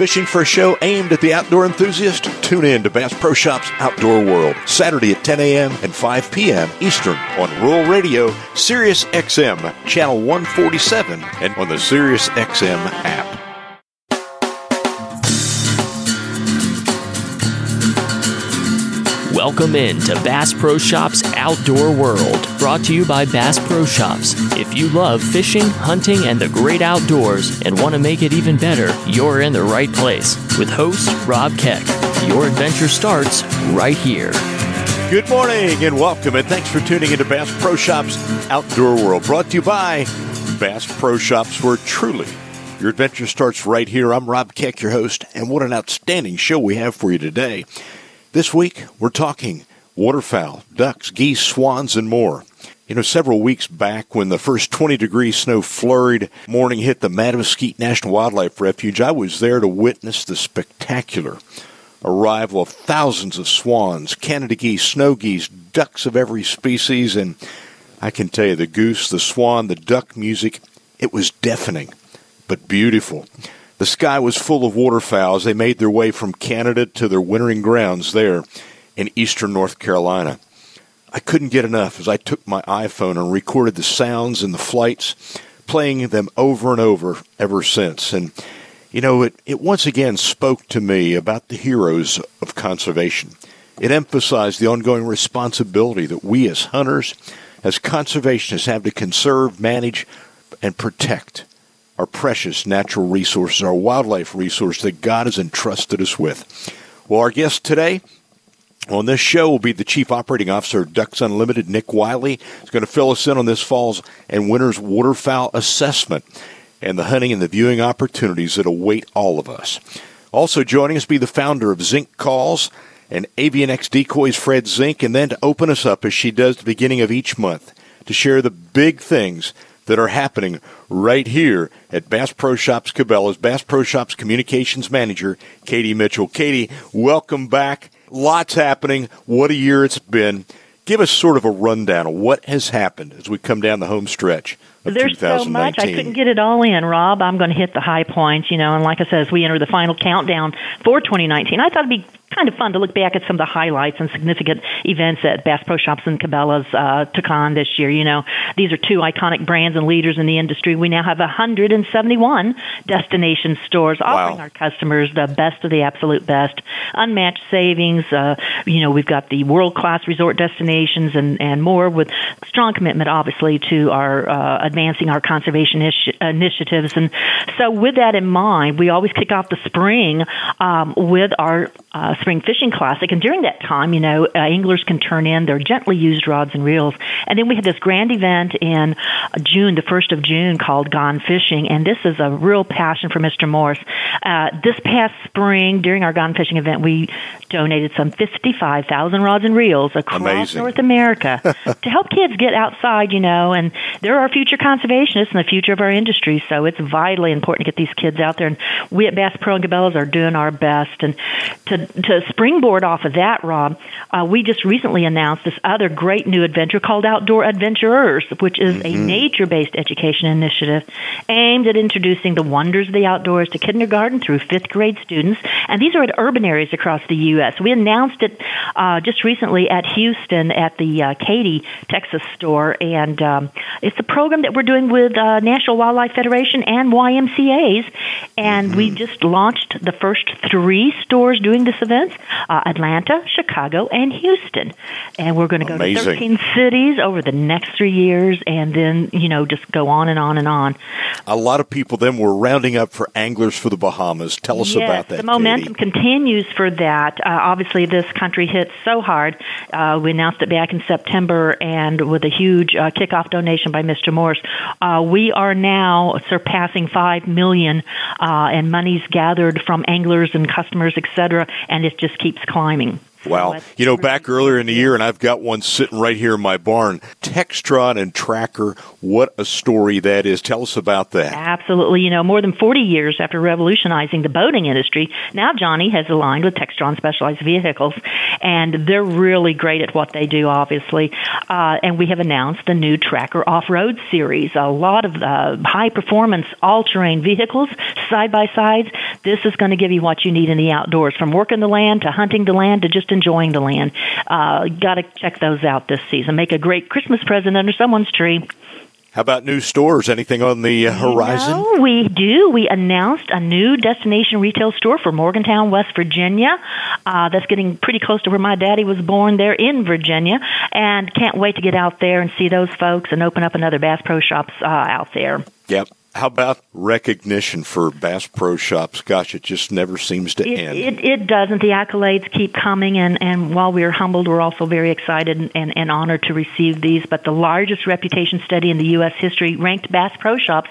Fishing for a show aimed at the outdoor enthusiast? Tune in to Bass Pro Shops Outdoor World, Saturday at 10 a.m. and 5 p.m. Eastern on Rural Radio, Sirius XM, Channel 147, and on the Sirius XM app. Welcome in to Bass Pro Shops Outdoor World, brought to you by Bass Pro Shops. If you love fishing, hunting, and the great outdoors and want to make it even better, you're in the right place. With host Rob Keck, your adventure starts right here. Good morning and welcome, and thanks for tuning into Bass Pro Shops Outdoor World, brought to you by Bass Pro Shops, where truly your adventure starts right here. I'm Rob Keck, your host, and what an outstanding show we have for you today. This week, we're talking waterfowl, ducks, geese, swans, and more. You know, several weeks back when the first 20 degree snow flurried morning hit the Mattamuskeet National Wildlife Refuge, I was there to witness the spectacular arrival of thousands of swans, Canada geese, snow geese, ducks of every species, and I can tell you the goose, the swan, the duck music, it was deafening, but beautiful. The sky was full of waterfowl as they made their way from Canada to their wintering grounds there in eastern North Carolina. I couldn't get enough as I took my iPhone and recorded the sounds and the flights, playing them over and over ever since. And, you know, it, it once again spoke to me about the heroes of conservation. It emphasized the ongoing responsibility that we as hunters, as conservationists, have to conserve, manage, and protect our precious natural resources, our wildlife resource that God has entrusted us with. Well, our guest today on this show will be the Chief Operating Officer of Ducks Unlimited, Nick Wiley. He's going to fill us in on this fall's and winter's waterfowl assessment and the hunting and the viewing opportunities that await all of us. Also joining us be the founder of Zink Calls and Avian-X Decoys, Fred Zink, and then to open us up as she does the beginning of each month to share the big things that are happening right here at Bass Pro Shops Cabela's Bass Pro Shops Communications Manager, Katie Mitchell. Katie, welcome back. Lots happening. What a year it's been. Give us sort of a rundown of what has happened as we come down the home stretch. There's so much. I couldn't get it all in, Rob. I'm going to hit the high points, you know, and like I said, as we enter the final countdown for 2019, I thought it'd be kind of fun to look back at some of the highlights and significant events at Bass Pro Shops and Cabela's uh, took on this year. You know, these are two iconic brands and leaders in the industry. We now have 171 destination stores offering wow. our customers the best of the absolute best, unmatched savings. Uh, you know, we've got the world class resort destinations and, and more with strong commitment, obviously, to our uh, advancing our conservation ish- initiatives. And so, with that in mind, we always kick off the spring um, with our uh, Spring Fishing Classic. And during that time, you know, uh, anglers can turn in their gently used rods and reels. And then we had this grand event in June, the 1st of June, called Gone Fishing. And this is a real passion for Mr. Morris. Uh, this past spring, during our Gone Fishing event, we donated some 55,000 rods and reels across Amazing. North America to help kids get outside, you know. And they're our future conservationists and the future of our industry. So it's vitally important to get these kids out there. And we at Bass Pro and Cabela's are doing our best. And to, to springboard off of that, Rob, uh, we just recently announced this other great new adventure called Outdoor Adventurers, which is mm-hmm. a nature based education initiative aimed at introducing the wonders of the outdoors to kindergarten through fifth grade students. And these are at urban areas across the U.S. We announced it uh, just recently at Houston at the uh, Katy, Texas store. And um, it's a program that we're doing with uh, National Wildlife Federation and YMCA's. And mm-hmm. we just launched the first three stores doing this event uh, Atlanta, Chicago, and Houston. And we're going to go Amazing. to 13 cities over the next three years and then, you know, just go on and on and on. A lot of people then were rounding up for Anglers for the Bahamas. Tell us yes, about that. The momentum Katie. continues for that. Uh, obviously, this country hit so hard. Uh, we announced it back in September, and with a huge uh, kickoff donation by Mr. Morris, uh, we are now surpassing five million, uh, and monies gathered from anglers and customers, et cetera, and it just keeps climbing. Wow. So you know, back earlier in the year, and I've got one sitting right here in my barn. Textron and Tracker, what a story that is. Tell us about that. Absolutely. You know, more than 40 years after revolutionizing the boating industry, now Johnny has aligned with Textron Specialized Vehicles, and they're really great at what they do, obviously. Uh, and we have announced the new Tracker Off Road series. A lot of uh, high performance all terrain vehicles, side by sides. This is going to give you what you need in the outdoors, from working the land to hunting the land to just enjoying the land. Uh, Got to check those out this season. Make a great Christmas present under someone's tree. How about new stores? Anything on the uh, horizon? You know, we do. We announced a new destination retail store for Morgantown, West Virginia. Uh, that's getting pretty close to where my daddy was born there in Virginia. And can't wait to get out there and see those folks and open up another Bass Pro Shops uh, out there. Yep. How about recognition for Bass Pro Shops? Gosh, it just never seems to It, end. it, it doesn't. The accolades keep coming, and, and while we're humbled, we're also very excited and, and, and honored to receive these. But the largest reputation study in the U.S. history ranked Bass Pro Shops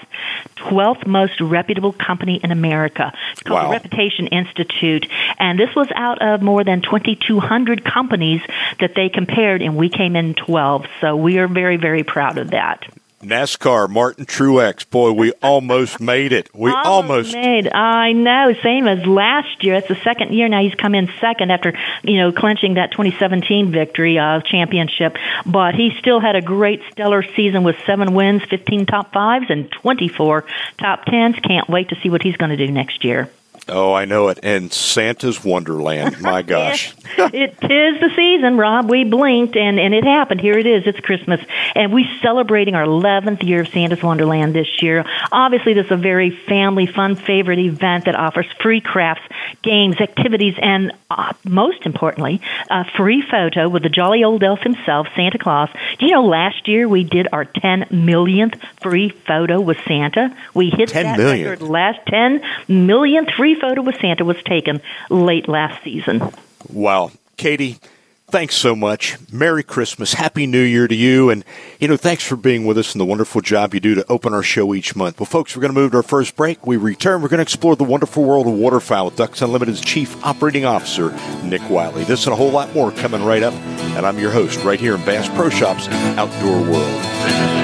12th most reputable company in America. It's called Wow. the Reputation Institute, and this was out of more than 2,200 companies that they compared, and we came in 12. So we are very, very proud of that. NASCAR, Martin Truex. Boy, we almost made it. We almost. made. I know, same as last year. It's the second year now he's come in second after you know clinching that 2017 victory uh, championship. But he still had a great stellar season with seven wins, 15 top fives, and 24 top tens. Can't wait to see what he's going to do next year. Oh, I know it. And Santa's Wonderland. My gosh. it is the season, Rob. We blinked and, and it happened. Here it is. It's Christmas. And we're celebrating our 11th year of Santa's Wonderland this year. Obviously, this is a very family, fun, favorite event that offers free crafts, games, activities, and uh, most importantly, a free photo with the jolly old elf himself, Santa Claus. Do you know last year we did our 10 millionth free photo with Santa? We hit 10 that million. record last 10 millionth free photo with Santa was taken late last season. Wow. Katie, thanks so much. Merry Christmas. Happy New Year to you. And, you know, thanks for being with us and the wonderful job you do to open our show each month. Well, folks, we're going to move to our first break. We return. We're going to explore the wonderful world of waterfowl with Ducks Unlimited's Chief Operating Officer, Nick Wiley. This and a whole lot more coming right up. And I'm your host right here in Bass Pro Shops Outdoor World.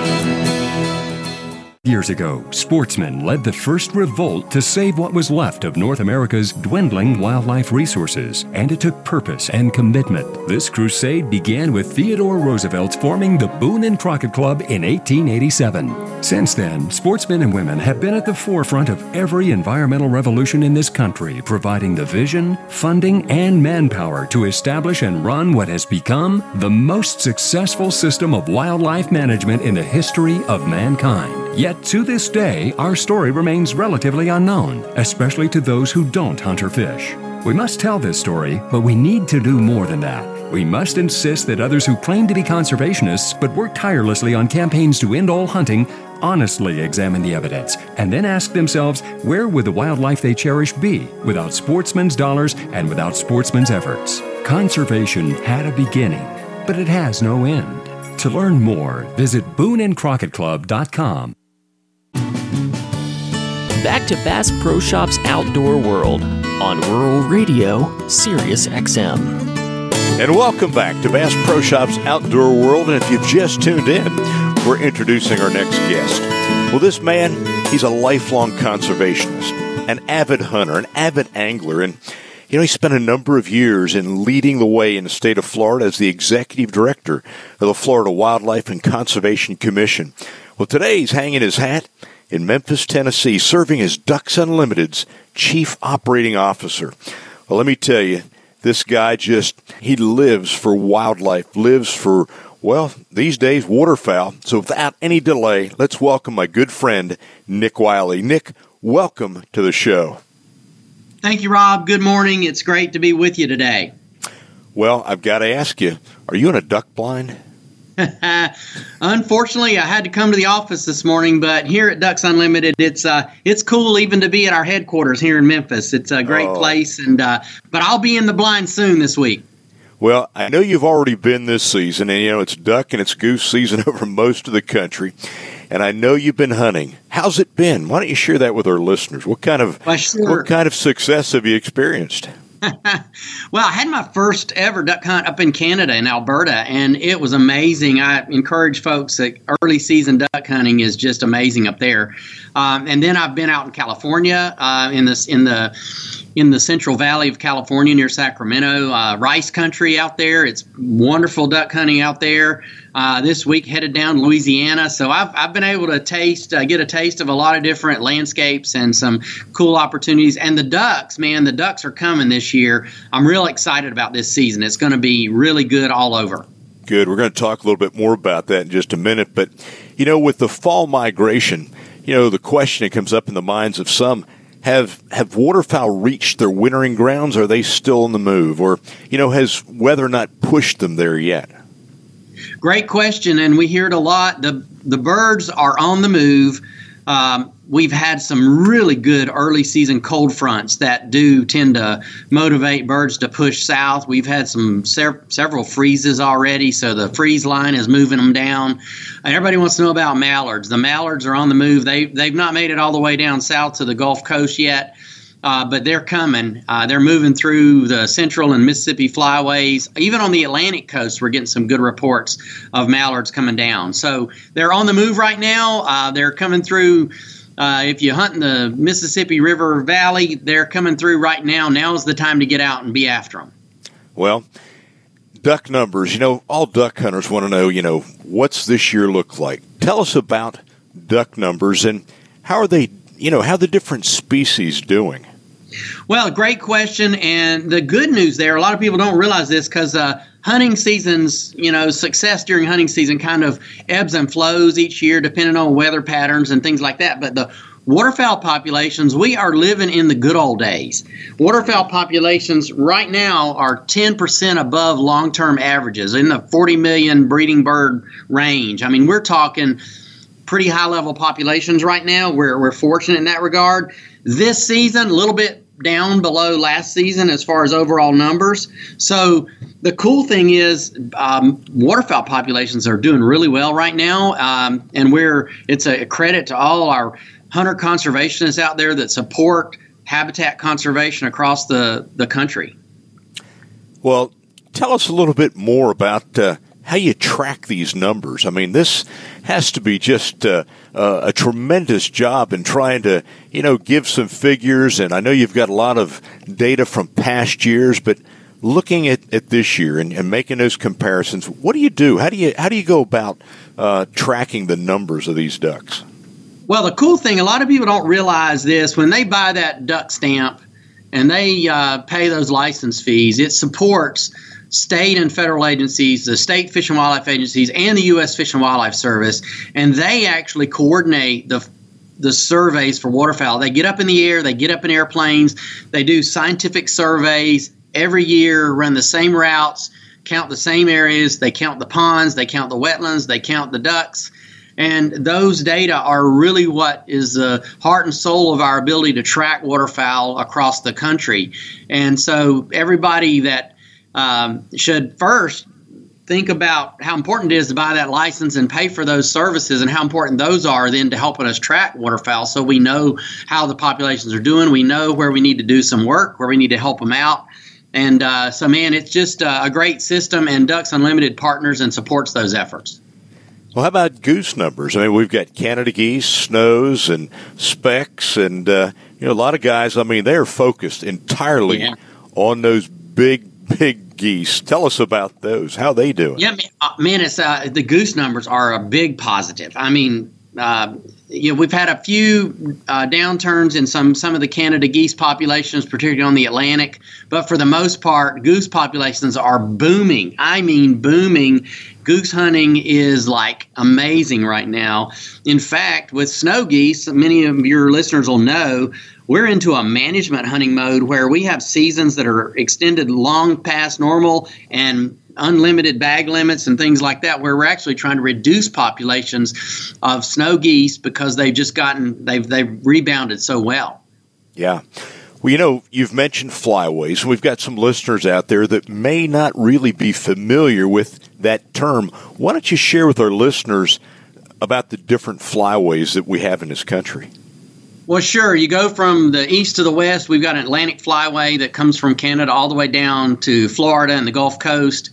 Years ago, sportsmen led the first revolt to save what was left of North America's dwindling wildlife resources, and it took purpose and commitment. This crusade began with Theodore Roosevelt's forming the Boone and Crockett Club in 1887. Since then, sportsmen and women have been at the forefront of every environmental revolution in this country, providing the vision, funding, and manpower to establish and run what has become the most successful system of wildlife management in the history of mankind. Yet to this day, our story remains relatively unknown, especially to those who don't hunt or fish. We must tell this story, but we need to do more than that. We must insist that others who claim to be conservationists but work tirelessly on campaigns to end all hunting honestly examine the evidence and then ask themselves where would the wildlife they cherish be without sportsmen's dollars and without sportsmen's efforts? Conservation had a beginning, but it has no end. To learn more, visit booneandcrockettclub.com. Back to Bass Pro Shops Outdoor World on Rural Radio, Sirius XM. And welcome back to Bass Pro Shops Outdoor World. And if you've just tuned in, we're introducing our next guest. Well, this man, he's a lifelong conservationist, an avid hunter, an avid angler, and you know, he spent a number of years in leading the way in the state of Florida as the executive director of the Florida Wildlife and Conservation Commission. Well, today he's hanging his hat in Memphis, Tennessee, serving as Ducks Unlimited's chief operating officer. Well, let me tell you, this guy just, he lives for wildlife, lives for, well, these days, waterfowl. So without any delay, let's welcome my good friend, Nick Wiley. Nick, welcome to the show. Thank you, Rob. Good morning. It's great to be with you today. Well, I've got to ask you, are you in a duck blind? Unfortunately, I had to come to the office this morning, but here at Ducks Unlimited, it's uh, it's cool even to be at our headquarters here in Memphis. It's a great Oh. place, and uh, but I'll be in the blind soon this week. Well, I know you've already been this season, and you know it's duck and it's goose season over most of the country. And I know you've been hunting. How's it been? Why don't you share that with our listeners? What kind of Why, sure. what kind of success have you experienced? well, I had my first ever duck hunt up in Canada in Alberta, and it was amazing. I encourage folks that early season duck hunting is just amazing up there. Um, and then I've been out in California uh, in this in the in the Central Valley of California near Sacramento, uh, rice country out there. It's wonderful duck hunting out there. Uh, this week headed down Louisiana, so I've, I've been able to taste, uh, get a taste of a lot of different landscapes and some cool opportunities. And the ducks, man, the ducks are coming this year. I'm real excited about this season. It's going to be really good all over. Good. We're going to talk a little bit more about that in just a minute. But, you know, with the fall migration, you know, the question that comes up in the minds of some have have waterfowl reached their wintering grounds? Are they still on the move, or you know, has weather not pushed them there yet? Great question, and we hear it a lot. the The birds are on the move. Um, we've had some really good early season cold fronts that do tend to motivate birds to push south. We've had some several freezes already, so the freeze line is moving them down. And everybody wants to know about mallards. The mallards are on the move. They they've not made it all the way down south to the Gulf Coast yet. Uh, but they're coming. Uh, they're moving through the central and Mississippi flyways. Even on the Atlantic coast, we're getting some good reports of mallards coming down. So they're on the move right now. Uh, they're coming through. Uh, if you hunt in the Mississippi River Valley, they're coming through right now. Now's the time to get out and be after them. Well, duck numbers. You know, all duck hunters want to know. You know, what's this year look like? Tell us about duck numbers and how are they? You know, how the different species doing? Well, great question. And the good news there, a lot of people don't realize this because uh, hunting seasons, you know, success during hunting season kind of ebbs and flows each year depending on weather patterns and things like that. But the waterfowl populations, we are living in the good old days. Waterfowl populations right now are 10% above long term averages in the 40 million breeding bird range. I mean, we're talking pretty high level populations right now. We're, we're fortunate in that regard. This season, a little bit down below last season as far as overall numbers. So the cool thing is um, waterfowl populations are doing really well right now, um, and we're it's a credit to all our hunter conservationists out there that support habitat conservation across the the country. Well, tell us a little bit more about. Uh, how you track these numbers. I mean, this has to be just uh, uh, a tremendous job in trying to, you know, give some figures. And I know you've got a lot of data from past years, but looking at, at this year and, and making those comparisons, what do you do? How do you how do you go about uh, tracking the numbers of these ducks? Well, the cool thing, a lot of people don't realize this when they buy that duck stamp and they uh, pay those license fees. It supports state and federal agencies, the state fish and wildlife agencies, and the U.S. Fish and Wildlife Service, and they actually coordinate the the surveys for waterfowl. They get up in the air, they get up in airplanes, they do scientific surveys every year, run the same routes, count the same areas, they count the ponds, they count the wetlands, they count the ducks. And those data are really what is the heart and soul of our ability to track waterfowl across the country. And so everybody that um, should first think about how important it is to buy that license and pay for those services and how important those are then to helping us track waterfowl so we know how the populations are doing. We know where we need to do some work, where we need to help them out. And uh, so, man, it's just uh, a great system, and Ducks Unlimited partners and supports those efforts. Well, how about goose numbers? I mean, we've got Canada geese, snows, and specks, and uh, you know, a lot of guys. I mean, they're focused entirely yeah. on those big big geese. Tell us about those. How they doing? Yeah, man, uh, it's uh, the goose numbers are a big positive. I mean, uh, you know, we've had a few uh, downturns in some some of the Canada geese populations, particularly on the Atlantic. But for the most part, goose populations are booming. I mean, booming. Goose hunting is like amazing right now. In fact, with snow geese, many of your listeners will know we're into a management hunting mode where we have seasons that are extended long past normal and unlimited bag limits and things like that where we're actually trying to reduce populations of snow geese because they've just gotten they've they've rebounded so well. Yeah. Well you know you've mentioned flyways we've got some listeners out there that may not really be familiar with that term. Why don't you share with our listeners about the different flyways that we have in this country Well, sure. You go from the east to the west. We've got an Atlantic flyway that comes from Canada all the way down to Florida and the Gulf Coast.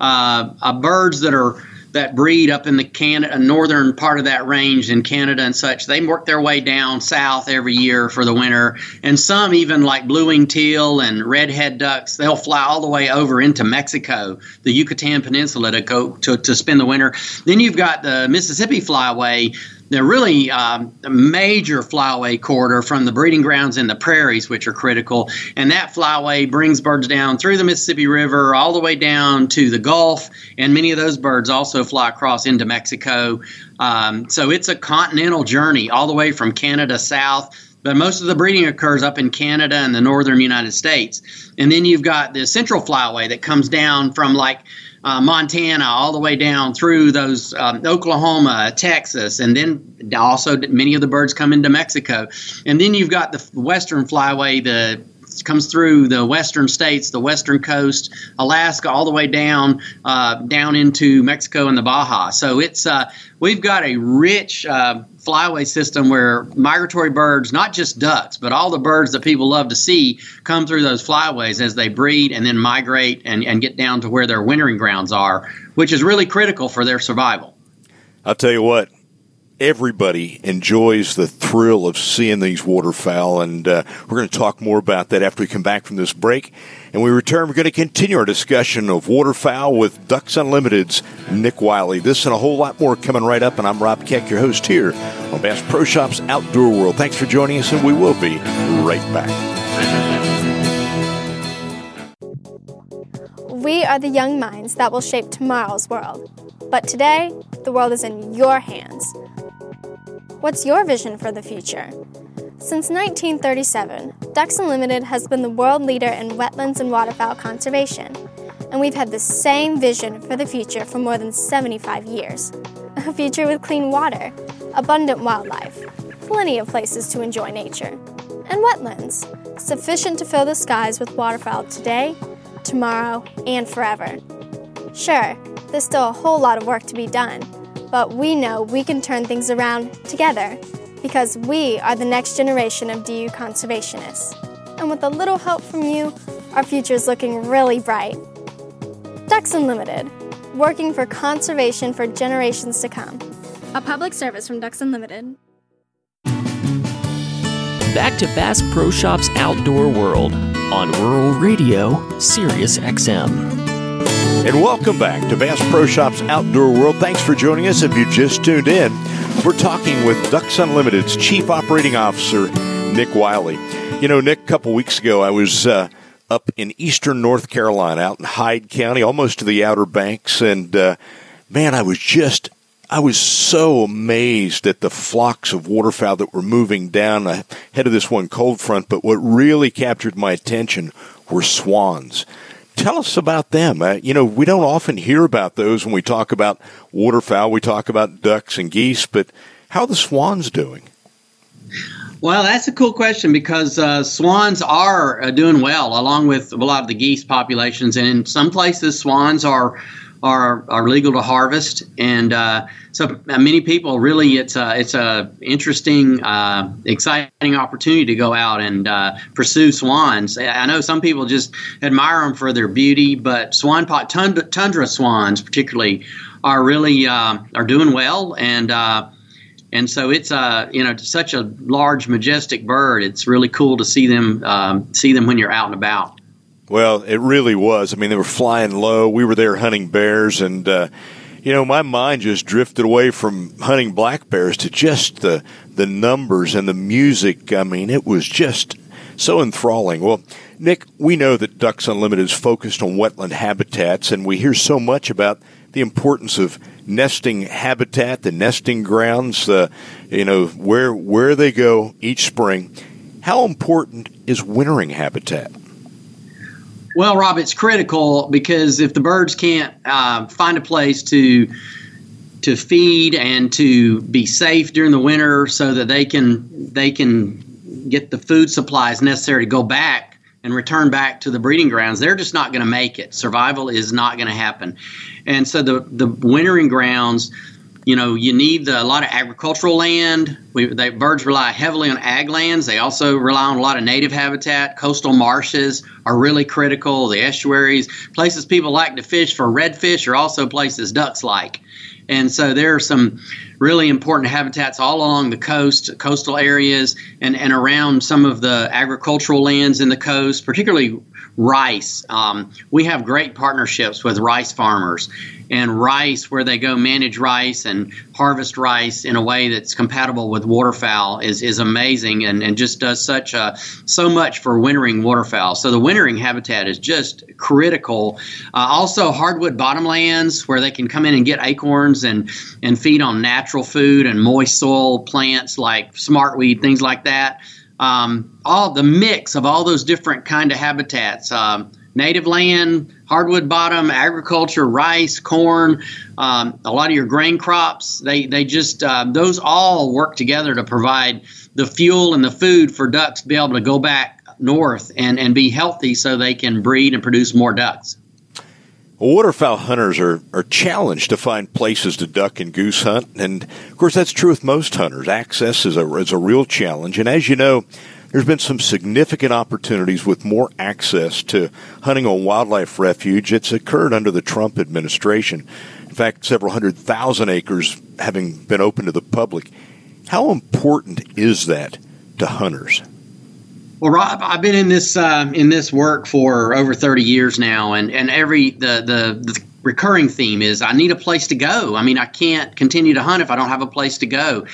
Uh, uh, birds that are that breed up in the Canada northern part of that range in Canada and such. They work their way down south every year for the winter, and some even like blue-winged teal and red-head ducks. They'll fly all the way over into Mexico, the Yucatan Peninsula, to go to, to spend the winter. Then you've got the Mississippi Flyway they're really um, major flyway corridor from the breeding grounds in the prairies, which are critical. And that flyway brings birds down through the Mississippi River all the way down to the Gulf. And many of those birds also fly across into Mexico. Um, so it's a continental journey all the way from Canada south but most of the breeding occurs up in Canada and the northern United States. And then you've got the central flyway that comes down from like uh, Montana, all the way down through those um, Oklahoma, Texas, and then also many of the birds come into Mexico. And then you've got the Western Flyway, the comes through the western states, the western coast, Alaska, all the way down uh, down into Mexico and the Baja. So it's uh, we've got a rich uh, flyway system where migratory birds, not just ducks, but all the birds that people love to see, come through those flyways as they breed and then migrate and, and get down to where their wintering grounds are, which is really critical for their survival. I'll tell you what, everybody enjoys the thrill of seeing these waterfowl, and uh, we're going to talk more about that after we come back from this break. And we return, we're going to continue our discussion of waterfowl with Ducks Unlimited's Nick Wiley. This and a whole lot more coming right up, and I'm Rob Keck, your host here on Bass Pro Shops Outdoor World. Thanks for joining us, and we will be right back. We are the young minds that will shape tomorrow's world. But today, the world is in your hands. What's your vision for the future? Since 1937, Ducks Unlimited has been the world leader in wetlands and waterfowl conservation, and we've had the same vision for the future for more than 75 years. A future with clean water, abundant wildlife, plenty of places to enjoy nature, and wetlands, sufficient to fill the skies with waterfowl today, tomorrow, and forever. Sure, there's still a whole lot of work to be done but we know we can turn things around together because we are the next generation of DU conservationists. And with a little help from you, our future is looking really bright. Ducks Unlimited, working for conservation for generations to come. A public service from Ducks Unlimited. Back to Bass Pro Shops Outdoor World on Rural Radio, Sirius XM. And welcome back to Bass Pro Shops Outdoor World. Thanks for joining us. If you just tuned in, we're talking with Ducks Unlimited's Chief Operating Officer, Nick Wiley. You know, Nick, a couple weeks ago, I was uh, up in eastern North Carolina, out in Hyde County, almost to the Outer Banks, and uh, man, I was just I was so amazed at the flocks of waterfowl that were moving down ahead of this one cold front. But what really captured my attention were swans. Tell us about them. Uh, you know, we don't often hear about those when we talk about waterfowl. We talk about ducks and geese, but how are the swans doing? Well, that's a cool question because uh, swans are uh, doing well, along with a lot of the geese populations. And in some places, swans are are are legal to harvest, and uh, so uh, many people really it's a it's a interesting, uh, exciting opportunity to go out and uh, pursue swans. I know some people just admire them for their beauty, but swan pot tundra, tundra swans particularly are really uh, are doing well and. Uh, and so it's uh, you know such a large, majestic bird. It's really cool to see them um, see them when you're out and about. Well, it really was. I mean, they were flying low. We were there hunting bears, and uh, you know, my mind just drifted away from hunting black bears to just the the numbers and the music. I mean, it was just so enthralling. Well, Nick, we know that Ducks Unlimited is focused on wetland habitats, and we hear so much about the importance of nesting habitat, the nesting grounds, uh, you know, where where they go each spring. How important is wintering habitat? Well, Rob, it's critical because if the birds can't uh, find a place to to feed and to be safe during the winter, so that they can they can get the food supplies necessary to go back and return back to the breeding grounds, they're just not going to make it. Survival is not going to happen, and so the the wintering grounds you know you need the, a lot of agricultural land we, they, birds rely heavily on ag lands. They also rely on a lot of native habitat. Coastal marshes are really critical. The estuaries, places people like to fish for redfish, are also places ducks like. And so there are some really important habitats all along the coast, coastal areas, and, and around some of the agricultural lands in the coast, particularly rice. Um, we have great partnerships with rice farmers and rice where they go manage rice and harvest rice in a way that's compatible with waterfowl is, is amazing and, and just does such a, so much for wintering waterfowl. So the wintering habitat is just critical. Uh, also hardwood bottomlands where they can come in and get acorns and, and feed on natural food and moist soil plants like smartweed, things like that. Um, all the mix of all those different kind of habitats. Um, native land, hardwood bottom, agriculture, rice, corn, um, a lot of your grain crops. They they just uh, those all work together to provide the fuel and the food for ducks to be able to go back north and and be healthy so they can breed and produce more ducks. Waterfowl hunters are, are challenged to find places to duck and goose hunt, and of course that's true with most hunters. Access is a is a real challenge, and as you know, there's been some significant opportunities with more access to hunting on wildlife refuge. It's occurred under the Trump administration. In fact, several hundred thousand acres having been open to the public. How important is that to hunters? Well, Rob, I've been in this uh, in this work for over 30 years now, and, and every the, the the recurring theme is I need a place to go. I mean, I can't continue to hunt if I don't have a place to go.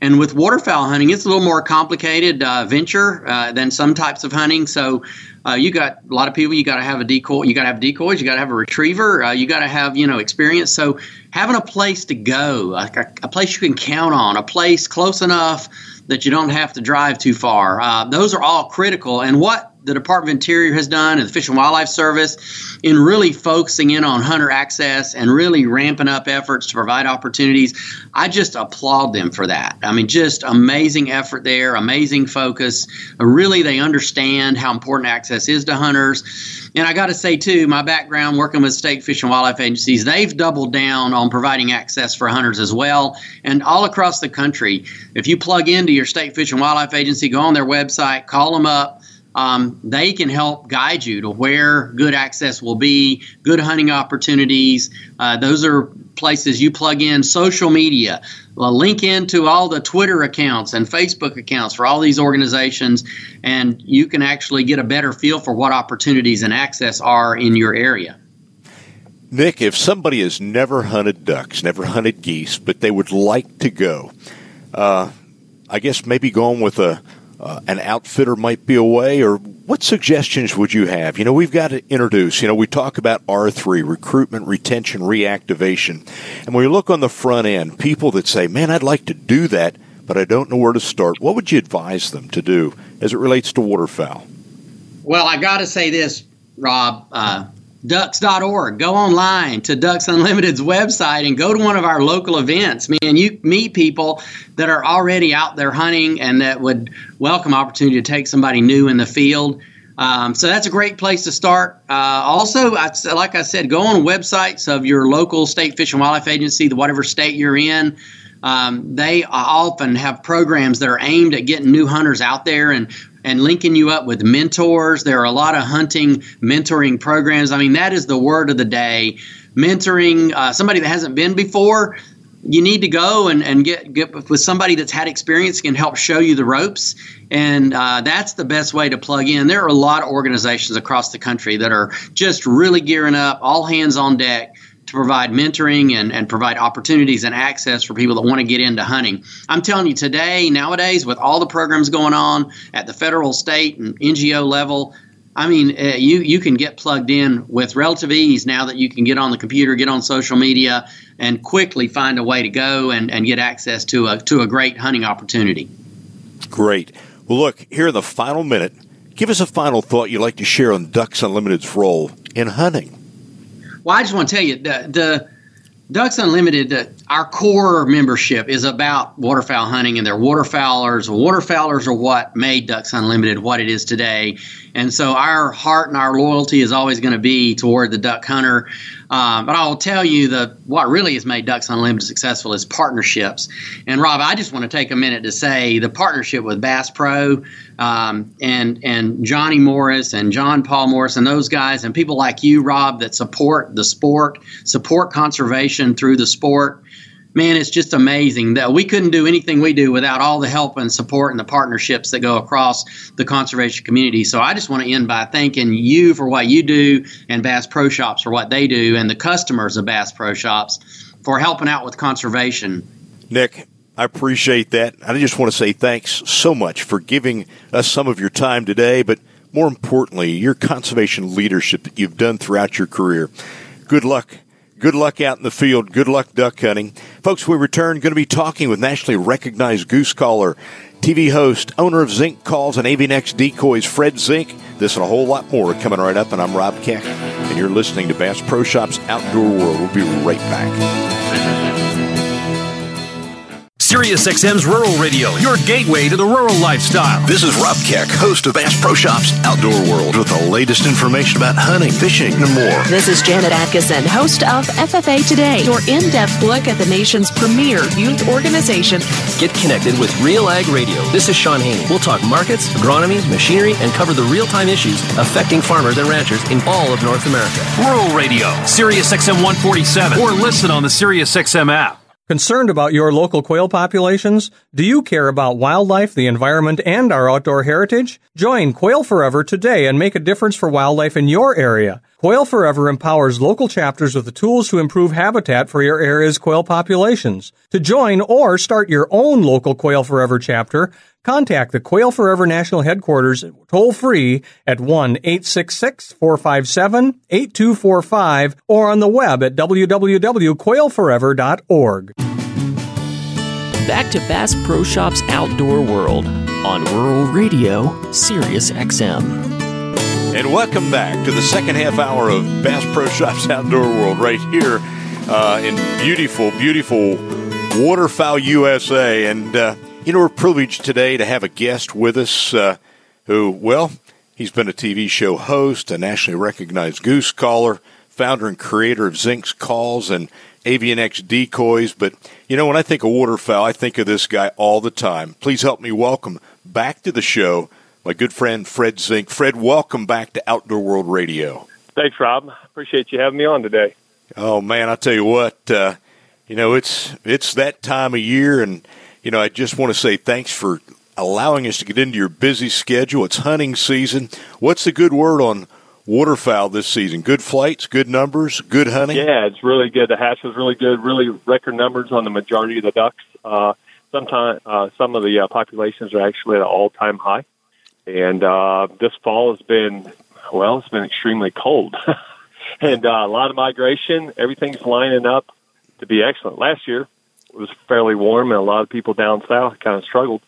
And with waterfowl hunting, it's a little more complicated uh, venture uh, than some types of hunting. So uh, you got a lot of people. You got to have a decoy. You got to have decoys. You got to have a retriever. Uh, you got to have you know experience. So having a place to go, a, a, place you can count on, a place close enough that you don't have to drive too far. Uh, those are all critical. And what the Department of Interior has done and the Fish and Wildlife Service in really focusing in on hunter access and really ramping up efforts to provide opportunities. I just applaud them for that. I mean, just amazing effort there, amazing focus. Uh, really, they understand how important access is to hunters. And I got to say, too, my background working with state fish and wildlife agencies, they've doubled down on providing access for hunters as well. And all across the country, if you plug into your state fish and wildlife agency, go on their website, call them up um, they can help guide you to where good access will be, good hunting opportunities. Uh, those are places you plug in social media, uh, link into all the Twitter accounts and Facebook accounts for all these organizations, and you can actually get a better feel for what opportunities and access are in your area. Nick, if somebody has never hunted ducks, never hunted geese, but they would like to go, uh, I guess maybe going with a uh, an outfitter might be a way, or what suggestions would you have? You know, we've got to introduce, you know, we talk about R3, recruitment, retention, reactivation. And when you look on the front end, people that say, man, I'd like to do that, but I don't know where to start, what would you advise them to do as it relates to waterfowl? Well, I got to say this, Rob. Uh, ducks.org. Go online to Ducks Unlimited's website and go to one of our local events. Man, you meet people that are already out there hunting and that would welcome opportunity to take somebody new in the field. Um, so that's a great place to start. Uh, also, I, like I said, go on websites of your local state fish and wildlife agency, the whatever state you're in. Um, they often have programs that are aimed at getting new hunters out there and and linking you up with mentors. There are a lot of hunting mentoring programs. I mean, that is the word of the day. Mentoring uh, somebody that hasn't been before, you need to go and, and get, get with somebody that's had experience can help show you the ropes. And uh, that's the best way to plug in. There are a lot of organizations across the country that are just really gearing up, all hands on deck to provide mentoring and, and provide opportunities and access for people that want to get into hunting. I'm telling you today, nowadays, with all the programs going on at the federal, state, and NGO level, I mean, uh, you you can get plugged in with relative ease now that you can get on the computer, get on social media, and quickly find a way to go and, and get access to a to a great hunting opportunity. Great. Well, look here in the final minute. Give us a final thought you'd like to share on Ducks Unlimited's role in hunting. Well, I just want to tell you the the Ducks Unlimited, our core membership is about waterfowl hunting, and they're waterfowlers. Waterfowlers are what made Ducks Unlimited what it is today. And so our heart and our loyalty is always going to be toward the duck hunter. Um, but I'll tell you the what really has made Ducks Unlimited successful is partnerships. And Rob, I just want to take a minute to say the partnership with Bass Pro um, and and Johnny Morris and John Paul Morris and those guys and people like you, Rob, that support the sport, support conservation through the sport man, it's just amazing that we couldn't do anything we do without all the help and support and the partnerships that go across the conservation community. So I just want to end by thanking you for what you do and Bass Pro Shops for what they do and the customers of Bass Pro Shops for helping out with conservation. Nick, I appreciate that. I just want to say thanks so much for giving us some of your time today, but more importantly, your conservation leadership that you've done throughout your career. Good luck Good luck out in the field. Good luck duck hunting. Folks, we return going to be talking with nationally recognized goose caller, TV host, owner of Zink Calls and Avian-X Decoys, Fred Zink. This and a whole lot more coming right up, and I'm Rob Keck, and you're listening to Bass Pro Shops Outdoor World. We'll be right back. SiriusXM's Rural Radio, your gateway to the rural lifestyle. This is Rob Keck, host of Bass Pro Shops Outdoor World, with the latest information about hunting, fishing, and more. This is Janet Atkinson, host of FFA Today, your in depth look at the nation's premier youth organization. Get connected with Real Ag Radio. This is Shaun Haney. We'll talk markets, agronomy, machinery, and cover the real time issues affecting farmers and ranchers in all of North America. Rural Radio, SiriusXM 147, or listen on the SiriusXM app. Concerned about your local quail populations? Do you care about wildlife, the environment, and our outdoor heritage? Join Quail Forever today and make a difference for wildlife in your area. Quail Forever empowers local chapters with the tools to improve habitat for your area's quail populations. To join or start your own local Quail Forever chapter, Contact the Quail Forever National Headquarters toll free at 1 866 457 8245 or on the web at www.quailforever.org. Back to Bass Pro Shops Outdoor World on Rural Radio, Sirius XM. And welcome back to the second half hour of Bass Pro Shops Outdoor World right here uh, in beautiful, beautiful Waterfowl USA. And uh, you know, we're privileged today to have a guest with us uh, who, well, he's been a TV show host, a nationally recognized goose caller, founder and creator of Zink's Calls and Avian-X Decoys. But, you know, when I think of waterfowl, I think of this guy all the time. Please help me welcome back to the show my good friend Fred Zink. Fred, welcome back to Outdoor World Radio. Thanks, Rob. Appreciate you having me on today. Oh man, I tell you what, uh, you know it's it's that time of year, and you know, I just want to say thanks for allowing us to get into your busy schedule. It's hunting season. What's the good word on waterfowl this season? Good flights, good numbers, good hunting. Yeah, it's really good. The hatch was really good. Really record numbers on the majority of the ducks. Uh, sometimes uh, some of the uh, populations are actually at an all-time high, and uh, this fall has been well. It's been extremely cold, and uh, a lot of migration. Everything's lining up to be excellent. Last year, it was fairly warm, and a lot of people down south kind of struggled.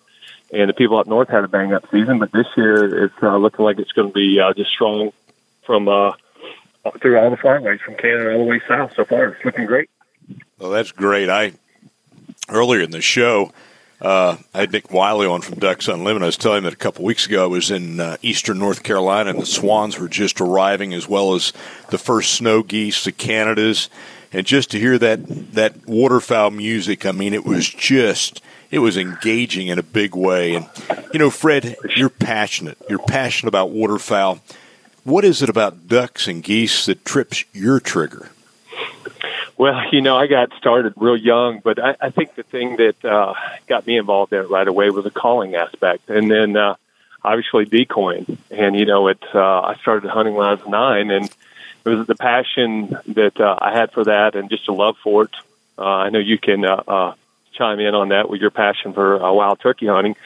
And the people up north had a bang up season, but this year it's uh, looking like it's going to be uh, just strong from uh, through all the flyways from Canada all the way south. So far, it's looking great. Well, that's great. I earlier in the show, uh, I had Nick Wiley on from Ducks Unlimited. I was telling him that a couple weeks ago I was in uh, eastern North Carolina, and the swans were just arriving, as well as the first snow geese, the Canadas, and just to hear that that waterfowl music, I mean, it was just it was engaging in a big way. And you know, Fred, you're passionate. You're passionate about waterfowl. What is it about ducks and geese that trips your trigger? Well, you know, I got started real young, but I, I think the thing that uh, got me involved in it right away was the calling aspect, and then uh, obviously decoying. And you know, it uh, I started hunting when I was nine, and it was the passion that uh, I had for that and just a love for it. Uh, I know you can uh, uh, chime in on that with your passion for uh, wild turkey hunting.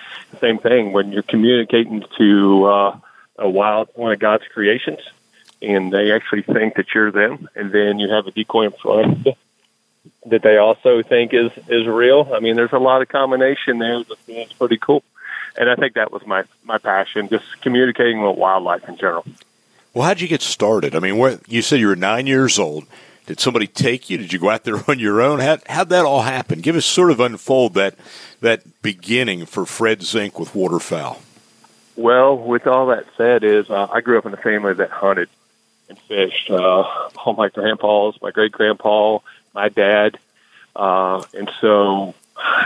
Same thing when you're communicating to uh, a wild one of God's creations, and they actually think that you're them, and then you have a decoy in front that they also think is is real. I mean, there's a lot of combination there that's pretty cool, and I think that was my my passion, just communicating with wildlife in general. Well, how'd you get started? I mean, what, you said you were nine years old. Did somebody take you? Did you go out there on your own? How how'd that all happen? Give us sort of unfold that that beginning for Fred Zink with waterfowl. Well, with all that said, is uh, I grew up in a family that hunted and fished. Uh, all my grandpas, my great grandpa, my dad, uh, and so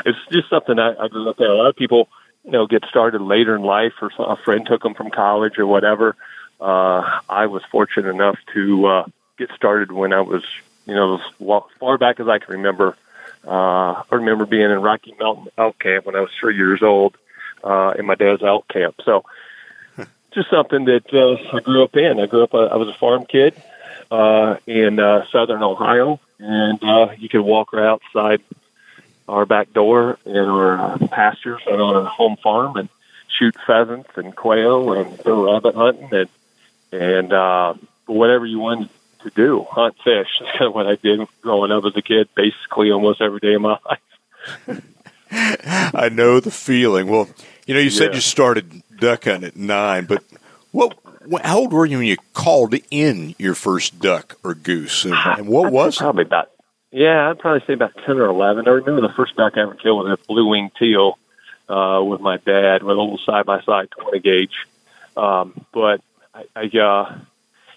it's just something I, I up at. A lot of people, you know, get started later in life, or a friend took them from college or whatever. Uh, I was fortunate enough to uh, get started when I was, you know, as far back as I can remember. Uh, I remember being in Rocky Mountain elk camp when I was three years old uh, in my dad's elk camp. So just something that uh, I grew up in. I grew up, uh, I was a farm kid uh, in uh, southern Ohio, and uh, you could walk right outside our back door in our uh, pastures and on a home farm and shoot pheasants and quail and go rabbit hunting and and uh, whatever you wanted to do, hunt fish. That's kind of what I did growing up as a kid, basically almost every day of my life. I know the feeling. Well, you know, you said Yeah. you started duck hunting at nine, but what? wh- How old were you when you called in your first duck or goose, and, and what was it? probably about yeah, I'd probably say about ten or eleven. I remember the first duck I ever killed was a blue winged teal uh, with my dad with a little side by side twenty gauge. Um, but I, I uh,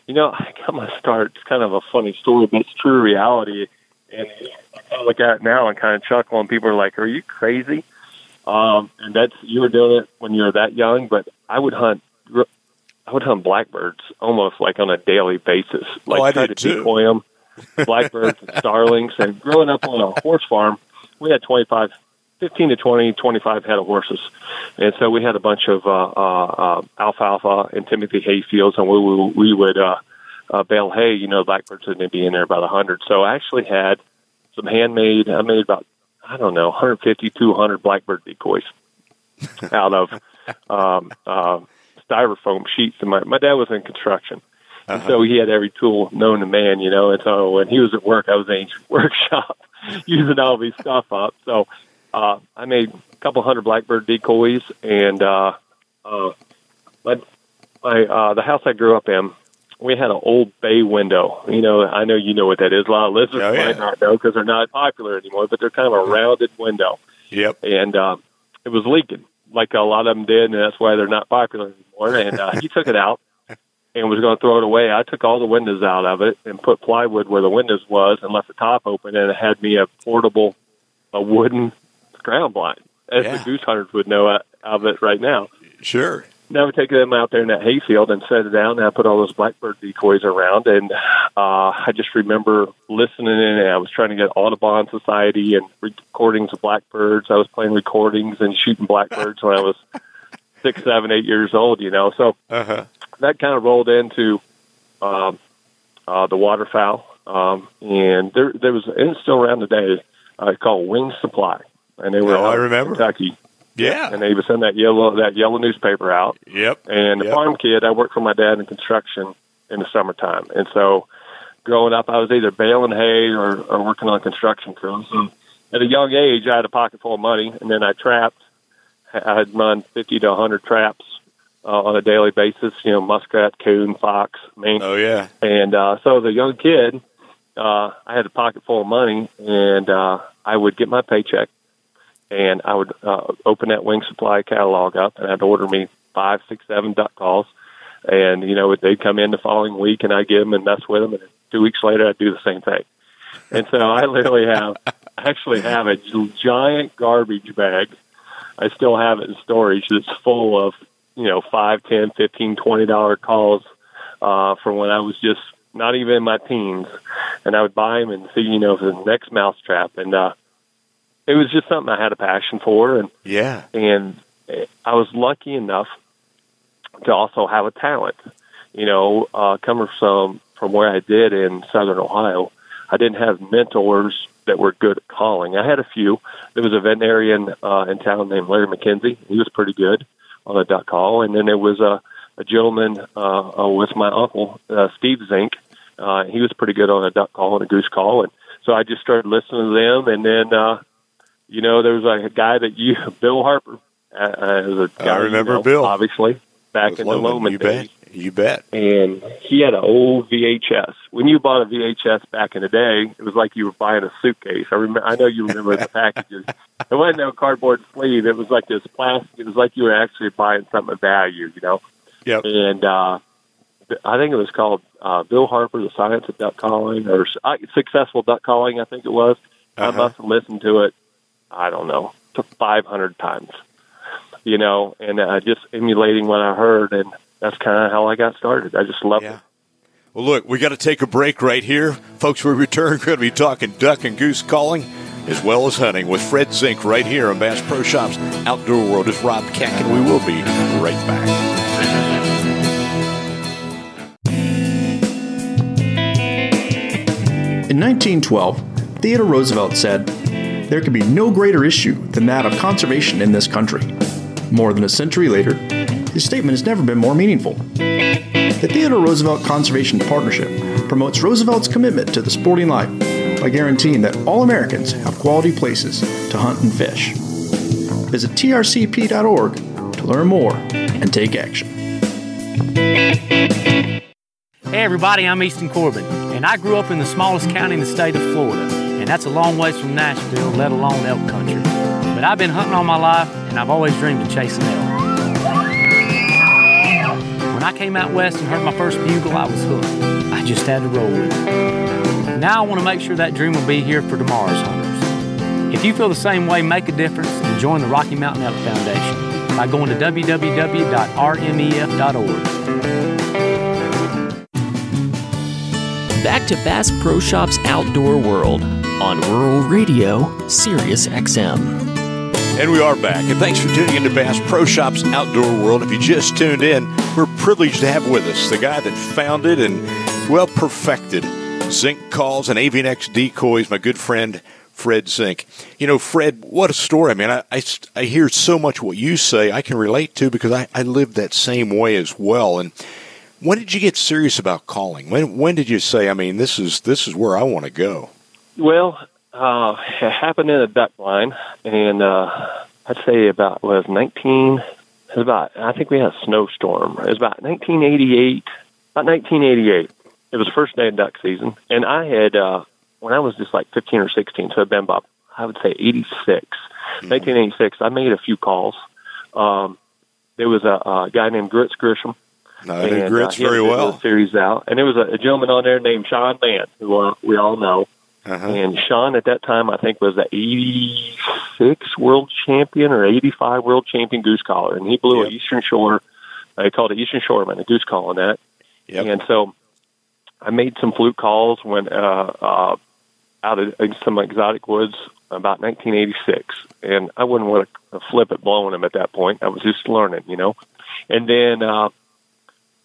you know, I got my start. It's kind of a funny story, but it's true reality. And I kind of look at it now and kind of chuckle, and people are like, "Are you crazy?" Um, and that's you were doing it when you were that young, but I would hunt. I would hunt blackbirds almost like on a daily basis. Like Oh, I try to too. decoy them, blackbirds and starlings. And growing up on a horse farm, we had 25, 15 to 20, 25 head of horses. And so we had a bunch of uh, uh, uh, alfalfa and Timothy hay fields, and we, we, we would uh, uh, bale hay. You know, blackbirds would be in there about a 100. So I actually had some handmade, I made about, I don't know, 150, 200 blackbird decoys out of um, uh, styrofoam sheets. And my, my dad was in construction. And so he had every tool known to man, you know. And so when he was at work, I was in his workshop using all these stuff up. So uh, I made a couple hundred blackbird decoys, and uh, uh, my my uh, the house I grew up in, we had an old bay window. You know, I know you know what that is. A lot of listeners Oh, yeah. might not know because they're not popular anymore, but they're kind of a rounded window Yep. and uh, it was leaking like a lot of them did, and that's why they're not popular anymore. And uh, he took it out and was going to throw it away. I took all the windows out of it and put plywood where the windows was, and left the top open, and it had me a portable, a wooden ground blind, as Yeah. the goose hunters would know uh, of it right now. Sure. Now we take them out there in that hayfield and set it down. And I put all those blackbird decoys around, and uh, I just remember listening in. And I was trying to get Audubon Society and recordings of blackbirds. I was playing recordings and shooting blackbirds when I was six, seven, eight years old. You know, so Uh-huh. that kind of rolled into um, uh, the waterfowl. Um, and there, there was, and it's still around today, uh, called Wing Supply, and they were Oh, I remember. Kentucky Yeah. and they would send that yellow that yellow newspaper out. Yep. And the Yep. farm kid, I worked for my dad in construction in the summertime, and so growing up, I was either baling hay or, or working on construction crews. And at a young age, I had a pocket full of money, and then I trapped. I had run fifty to hundred traps uh, on a daily basis. You know, muskrat, coon, fox, mink. Oh yeah. And uh, so as a young kid, uh, I had a pocket full of money, and uh, I would get my paycheck, and I would uh, open that Wing Supply catalog up, and I'd order me five, six, seven duck calls, and you know they'd come in the following week, and I'd get them and mess with them, and two weeks later I'd do the same thing. And so I literally have, actually have a giant garbage bag. I still have it in storage that's full of you know five, ten, fifteen, twenty dollar calls uh, from when I was just not even in my teens, and I would buy them and see, you know, the next mousetrap, and uh, it was just something I had a passion for, and Yeah. and I was lucky enough to also have a talent. You know, uh, coming from from where I did in Southern Ohio, I didn't have mentors that were good at calling. I had a few. There was a veterinarian uh, in town named Larry McKenzie. He was pretty good on a duck call, and then there was a a gentleman uh, uh, with my uncle uh, Steve Zink. Uh, he was pretty good on a duck call and a goose call, and so I just started listening to them. And then, uh, you know, there was a guy that you, Bill Harper, uh, uh, was a guy I remember you know, Bill. obviously back in the Lohman, Lohman you days. bet. You bet. And he had an old VHS. When you bought a VHS back in the day, it was like you were buying a suitcase. I remember. I know you remember the packages. It wasn't no cardboard sleeve. It was like this plastic. It was like you were actually buying something of value. You know. Yep. And uh, I think it was called uh, Bill Harper, The Science of Duck Calling, or uh, Successful Duck Calling. I think it was. Uh-huh. I must have listened to it. I don't know, to 500 times. You know, and uh, just emulating what I heard, and that's kind of how I got started. I just loved Yeah. it. Well, look, we got to take a break right here. Folks, we return. We're going to be talking duck and goose calling as well as hunting with Fred Zink right here on Bass Pro Shops Outdoor World. Is Rob Keck, and we will be right back. In 1912, Theodore Roosevelt said, There can be no greater issue than that of conservation in this country. More than a century later, his statement has never been more meaningful. The Theodore Roosevelt Conservation Partnership promotes Roosevelt's commitment to the sporting life by guaranteeing that all Americans have quality places to hunt and fish. Visit trcp.org to learn more and take action. Hey everybody, I'm Easton Corbin, and I grew up in the smallest county in the state of Florida, and that's a long ways from Nashville, let alone elk country. But I've been hunting all my life, and I've always dreamed of chasing elk. When I came out west and heard my first bugle, I was hooked. I just had to roll with it. Now I want to make sure that dream will be here for tomorrow's hunters. If you feel the same way, make a difference and join the Rocky Mountain Elk Foundation by going to www.rmef.org. Back to Bass Pro Shops Outdoor World on Rural Radio, Sirius XM. And we are back. And thanks for tuning into Bass Pro Shops Outdoor World. If you just tuned in, we're privileged to have with us the guy that founded and, well, perfected Zink Calls and Avian-X Decoys, my good friend Fred Zink. You know, Fred, what a story. I mean, I, I, I hear so much what you say I can relate to because I, I lived that same way as well. And when did you get serious about calling? When when did you say, I mean, this is this is where I want to go? Well, uh, it happened in a duck line, and uh, I'd say about was nineteen. It was about I think we had a snowstorm. It was about nineteen eighty eight. About nineteen eighty eight. It was the first day of duck season, and I had uh, when I was just like fifteen or sixteen, so it'd been about I would say eighty six. Nineteen eighty six. I made a few calls. Um, there was a, a guy named Grits Grisham. No, I and, Grits uh, very well. Series out, and there was a, a gentleman on there named Sean Mann, who uh, we all know. Uh-huh. And Sean at that time, I think, was the 86 world champion or 85 world champion goose caller. And he blew an Eastern Shore, I called it Eastern Shoreman, a goose call on that. Yep. And so I made some flute calls when uh, uh, out of some exotic woods about 1986. And I wouldn't want to flip it blowing them at that point. I was just learning, you know. And then uh,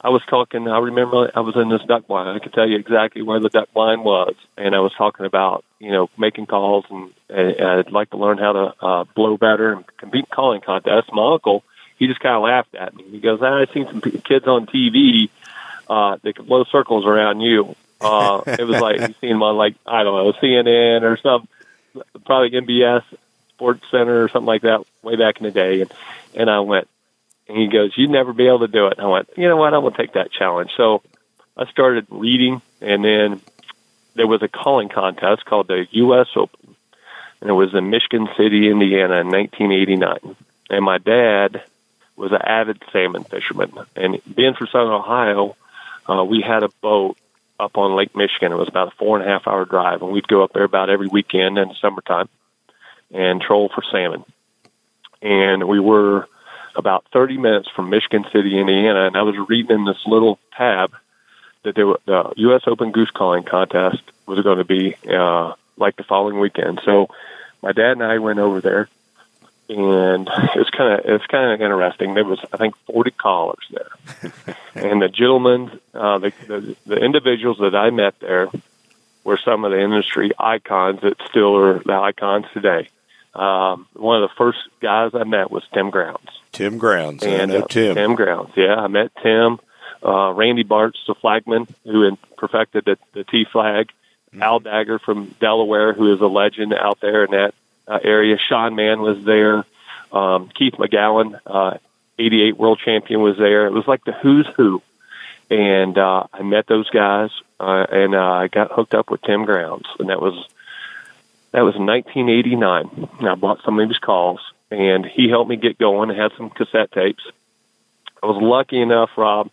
I was talking. I remember I was in this duck blind. I could tell you exactly where the duck blind was, and I was talking about you know making calls, and, and I'd like to learn how to uh, blow better and compete in calling contests. My uncle, he just kind of laughed at me. He goes, "I've seen some kids on TV uh, that can blow circles around you." Uh, it was like you seen them on like I don't know CNN or some probably NBS Sports Center or something like that way back in the day, and and I went. And he goes, "You'd never be able to do it." And I went, "You know what? I'm going to take that challenge." So I started reading, and then there was a calling contest called the U.S. Open, and it was in Michigan City, Indiana, in 1989. And my dad was an avid salmon fisherman, and being from Southern Ohio, uh, we had a boat up on Lake Michigan. It was about a four and a half hour drive, and we'd go up there about every weekend in the summertime and troll for salmon. And we were about 30 minutes from Michigan City, Indiana, and I was reading in this little tab that there were, the U.S. Open Goose Calling Contest was going to be uh, like the following weekend. So my dad and I went over there, and it's kind of it's kind of interesting. There was I think 40 callers there, and the gentlemen, uh, the, the the individuals that I met there were some of the industry icons that still are the icons today. Um, one of the first guys I met was Tim Grounds. Tim Grounds. I And know uh, Tim. Tim Grounds, yeah, I met Tim. Uh, Randy Bartz, the flagman, who perfected the, the T flag. Al Dagger from Delaware, who is a legend out there in that uh, area. Sean Mann was there. Um, Keith McGowan, uh, 88 world champion, was there. It was like the who's who. and uh, I met those guys, uh, and uh, I got hooked up with Tim Grounds, and that was that was in 1989. And I bought some of his calls, and he helped me get going. I had some cassette tapes. I was lucky enough, Rob,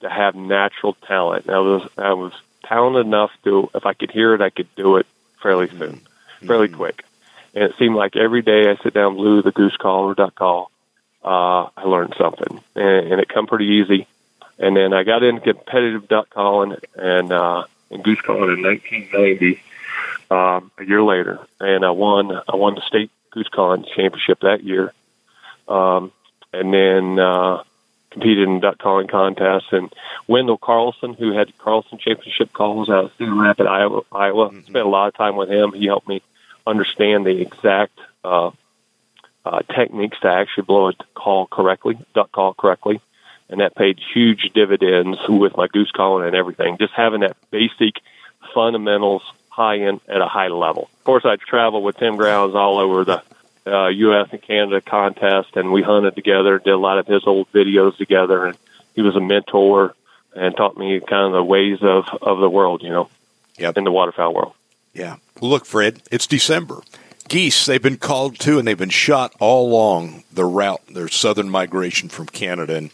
to have natural talent. I was I was talented enough to if I could hear it, I could do it fairly soon, mm-hmm. fairly quick. And it seemed like every day I sit down, blew the goose call or duck call, uh, I learned something, and, and it come pretty easy. And then I got into competitive duck calling and uh, and goose calling in 1990, um, a year later, and I won. I won the state goose calling championship that year, um, and then uh, competed in duck calling contests. And Wendell Carlson, who had Carlson Championship calls out of Cedar Rapids, Iowa, Iowa, mm-hmm. spent a lot of time with him. He helped me understand the exact uh, uh, techniques to actually blow a call correctly, duck call correctly, and that paid huge dividends with my goose calling and everything. Just having that basic fundamentals high in at a high level. Of course, I traveled with Tim Grounds all over the uh, U.S. and Canada contest, and we hunted together, did a lot of his old videos together, and he was a mentor and taught me kind of the ways of, of the world, you know, yep. in the waterfowl world. Yeah. Look, Fred, it's December. Geese, they've been called to and they've been shot all along the route, their southern migration from Canada. And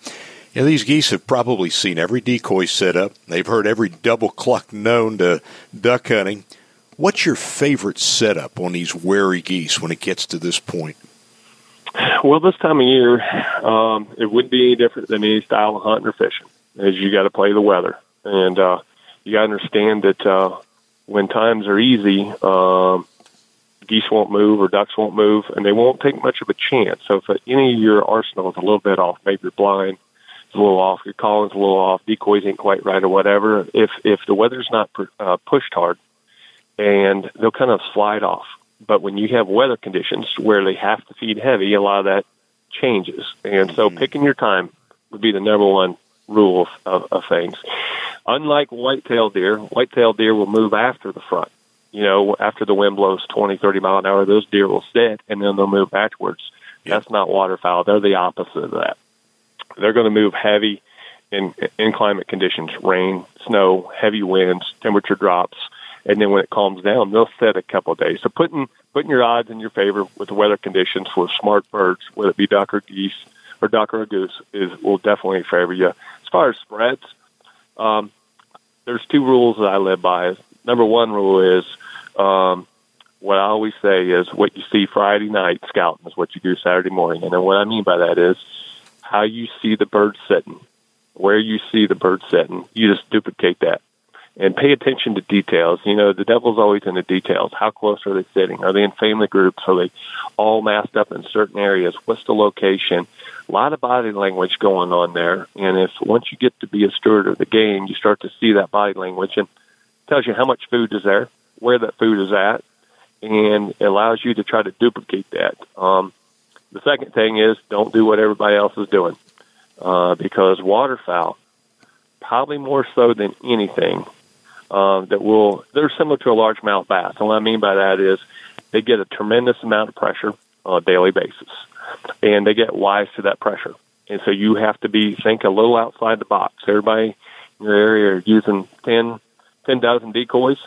you know, these geese have probably seen every decoy set up. They've heard every double cluck known to duck hunting. What's your favorite setup on these wary geese when it gets to this point? Well, this time of year, um, it wouldn't be any different than any style of hunting or fishing. As you got to play the weather, and uh, you got to understand that uh, when times are easy, um, geese won't move or ducks won't move, and they won't take much of a chance. So if any of your arsenal is a little bit off, maybe your blind a little off, your calling's a little off, decoys ain't quite right, or whatever. If if the weather's not uh, pushed hard, and they'll kind of slide off. But when you have weather conditions where they have to feed heavy, a lot of that changes. And so mm-hmm. picking your time would be the number one rule of, of, things. Unlike white-tailed deer, white-tailed deer will move after the front. You know, after the wind blows 20, 30 mile an hour, those deer will sit and then they'll move backwards. Yeah. That's not waterfowl. They're the opposite of that. They're going to move heavy in in climate conditions, rain, snow, heavy winds, temperature drops, and then when it calms down, they'll set a couple of days. So putting putting your odds in your favor with the weather conditions for smart birds, whether it be duck or geese or duck or goose, is will definitely favor you. As far as spreads, um, there's two rules that I live by. Number one rule is um, what I always say is what you see Friday night scouting is what you do Saturday morning. And then what I mean by that is how you see the bird sitting, where you see the bird sitting. You just duplicate that and pay attention to details. You know, the devil's always in the details. How close are they sitting? Are they in family groups? Are they all massed up in certain areas? What's the location? A lot of body language going on there. And if once you get to be a steward of the game, you start to see that body language and tells you how much food is there, where that food is at, and allows you to try to duplicate that. Um, the second thing is don't do what everybody else is doing uh, because waterfowl, probably more so than anything, uh, that will they're similar to a largemouth bass. And what I mean by that is they get a tremendous amount of pressure on a daily basis, and they get wise to that pressure. And so you have to be think a little outside the box. Everybody in your area are using ten ten dozen decoys.